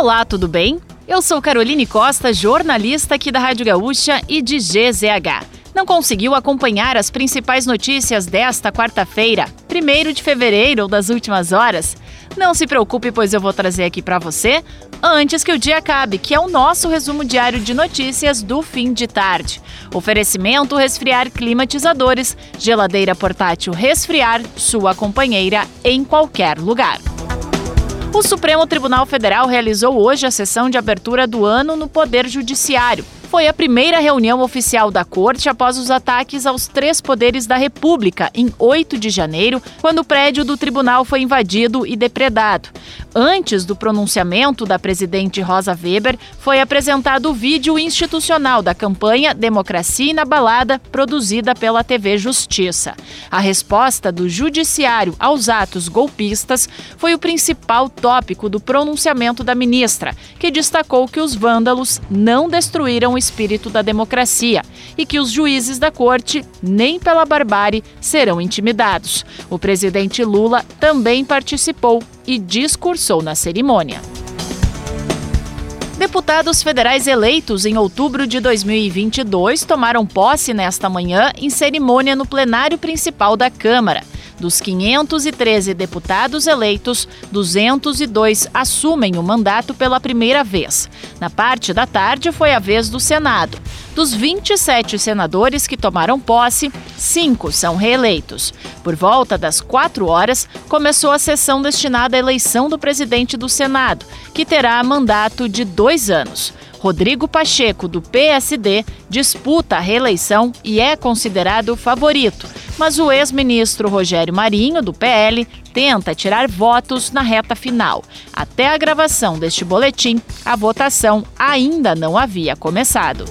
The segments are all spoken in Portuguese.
Olá, tudo bem? Eu sou Caroline Costa, jornalista aqui da Rádio Gaúcha e de GZH. Não conseguiu acompanhar as principais notícias desta quarta-feira, 1 de fevereiro ou das últimas horas? Não se preocupe, pois eu vou trazer aqui para você antes que o dia acabe, que é o nosso resumo diário de notícias do fim de tarde. Oferecimento resfriar climatizadores, geladeira portátil resfriar, sua companheira em qualquer lugar. O Supremo Tribunal Federal realizou hoje a sessão de abertura do ano no Poder Judiciário foi a primeira reunião oficial da corte após os ataques aos três poderes da República em 8 de janeiro, quando o prédio do tribunal foi invadido e depredado. Antes do pronunciamento da presidente Rosa Weber, foi apresentado o vídeo institucional da campanha Democracia Inabalada, produzida pela TV Justiça. A resposta do Judiciário aos atos golpistas foi o principal tópico do pronunciamento da ministra, que destacou que os vândalos não destruíram espírito da democracia e que os juízes da corte, nem pela barbárie, serão intimidados. O presidente Lula também participou e discursou na cerimônia. Deputados federais eleitos em outubro de 2022 tomaram posse nesta manhã em cerimônia no plenário principal da Câmara. Dos 513 deputados eleitos, 202 assumem o mandato pela primeira vez. Na parte da tarde foi a vez do Senado. Dos 27 senadores que tomaram posse, cinco são reeleitos. Por volta das quatro horas, começou a sessão destinada à eleição do presidente do Senado, que terá mandato de dois anos. Rodrigo Pacheco, do PSD, disputa a reeleição e é considerado favorito mas o ex-ministro Rogério Marinho, do PL, tenta tirar votos na reta final. Até a gravação deste boletim, a votação ainda não havia começado.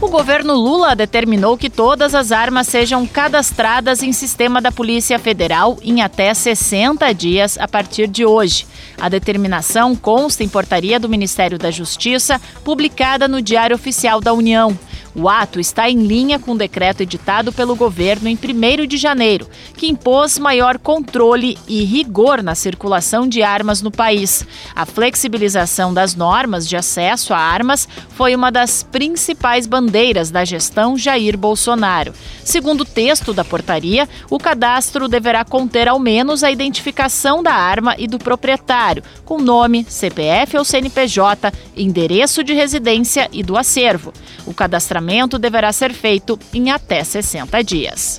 O governo Lula determinou que todas as armas sejam cadastradas em sistema da Polícia Federal em até 60 dias a partir de hoje. A determinação consta em portaria do Ministério da Justiça, publicada no Diário Oficial da União. O ato está em linha com o decreto editado pelo governo em 1 de janeiro, que impôs maior controle e rigor na circulação de armas no país. A flexibilização das normas de acesso a armas foi uma das principais bandeiras da gestão Jair Bolsonaro. Segundo o texto da portaria, o cadastro deverá conter ao menos a identificação da arma e do proprietário, com nome, CPF ou CNPJ, endereço de residência e do acervo. O cadastramento deverá ser feito em até 60 dias.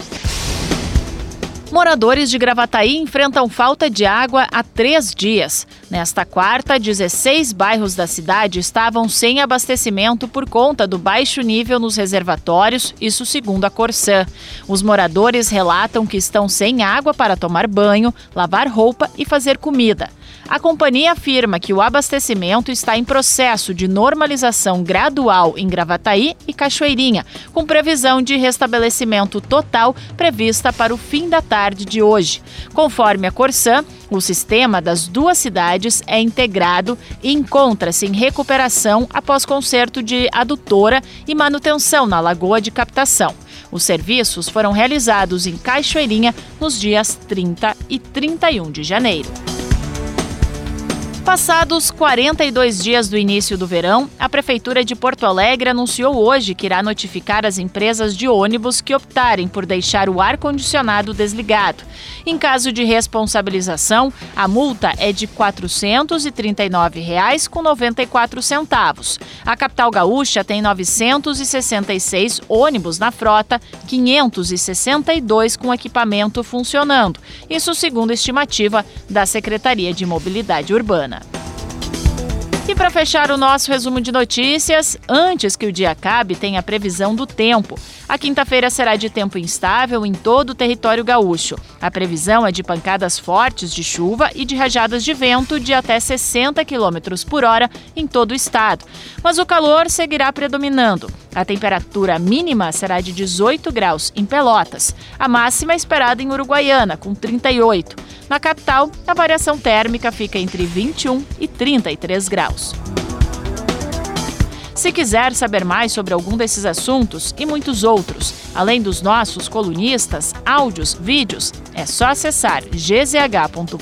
Moradores de Gravataí enfrentam falta de água há três dias. Nesta quarta, 16 bairros da cidade estavam sem abastecimento por conta do baixo nível nos reservatórios, isso segundo a Corsã. Os moradores relatam que estão sem água para tomar banho, lavar roupa e fazer comida. A companhia afirma que o abastecimento está em processo de normalização gradual em Gravataí e Cachoeirinha, com previsão de restabelecimento total prevista para o fim da tarde de hoje. Conforme a Corsã, o sistema das duas cidades é integrado e encontra-se em recuperação após conserto de adutora e manutenção na lagoa de captação. Os serviços foram realizados em Cachoeirinha nos dias 30 e 31 de janeiro. Passados 42 dias do início do verão, a Prefeitura de Porto Alegre anunciou hoje que irá notificar as empresas de ônibus que optarem por deixar o ar-condicionado desligado. Em caso de responsabilização, a multa é de R$ 439,94. A capital gaúcha tem 966 ônibus na frota, 562 com equipamento funcionando. Isso segundo estimativa da Secretaria de Mobilidade Urbana. Para fechar o nosso resumo de notícias, antes que o dia acabe, tem a previsão do tempo. A quinta-feira será de tempo instável em todo o território gaúcho. A previsão é de pancadas fortes de chuva e de rajadas de vento de até 60 km por hora em todo o estado. Mas o calor seguirá predominando. A temperatura mínima será de 18 graus em Pelotas. A máxima é esperada em Uruguaiana, com 38. Na capital, a variação térmica fica entre 21 e 33 graus. Se quiser saber mais sobre algum desses assuntos e muitos outros, além dos nossos colunistas, áudios, vídeos, é só acessar gzh.com.br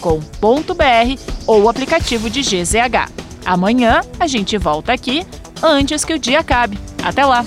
ou o aplicativo de GZH. Amanhã a gente volta aqui antes que o dia acabe. Até lá!